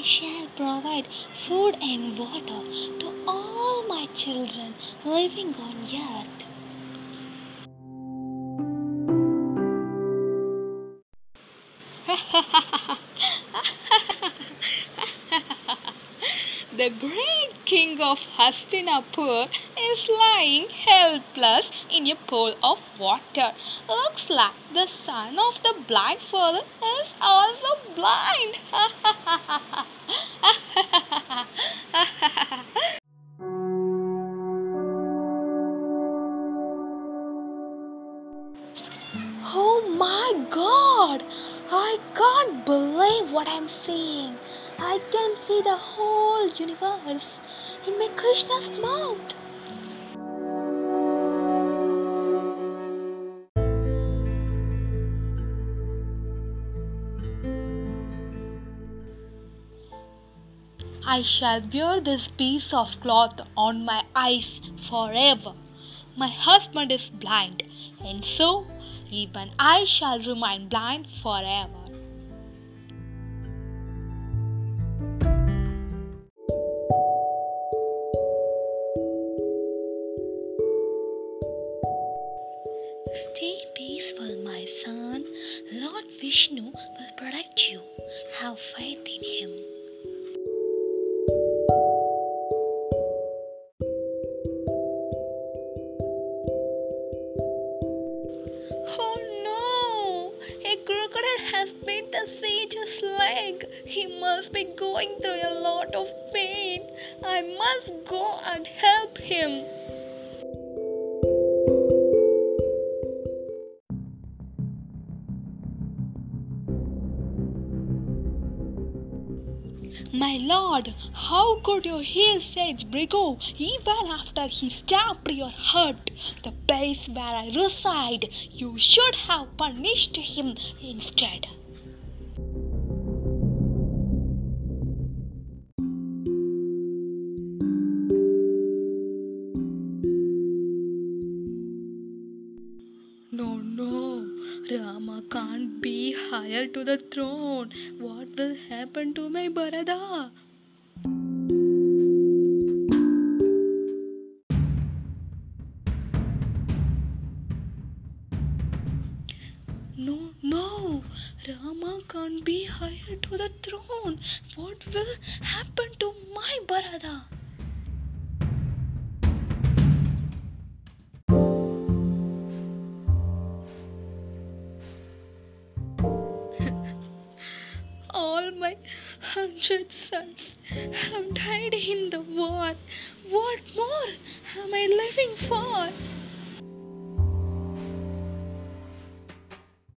I shall provide food and water to all my children living on earth. The great king of Hastinapur is lying helpless in a pool of water. Looks like the son of the blind father is also blind. Oh my god! I can't believe what I'm seeing. I can see the whole universe in my Krishna's mouth. I shall wear this piece of cloth on my eyes forever. My husband is blind, and so even I shall remain blind forever. Stay peaceful, my son. Lord Vishnu will protect you. Have faith in him. Has bit the sage's leg. He must be going through a lot of pain. I must go and help him. My lord, how could you heal Sage Bhrigu even after he stabbed your heart? The place where I reside, you should have punished him instead. No, no, Rama can't be higher to the throne. What will happen to my Bharata? No, no, Rama can't be higher to the throne. What will happen to my Bharata? All my hundred sons have died in the war. What more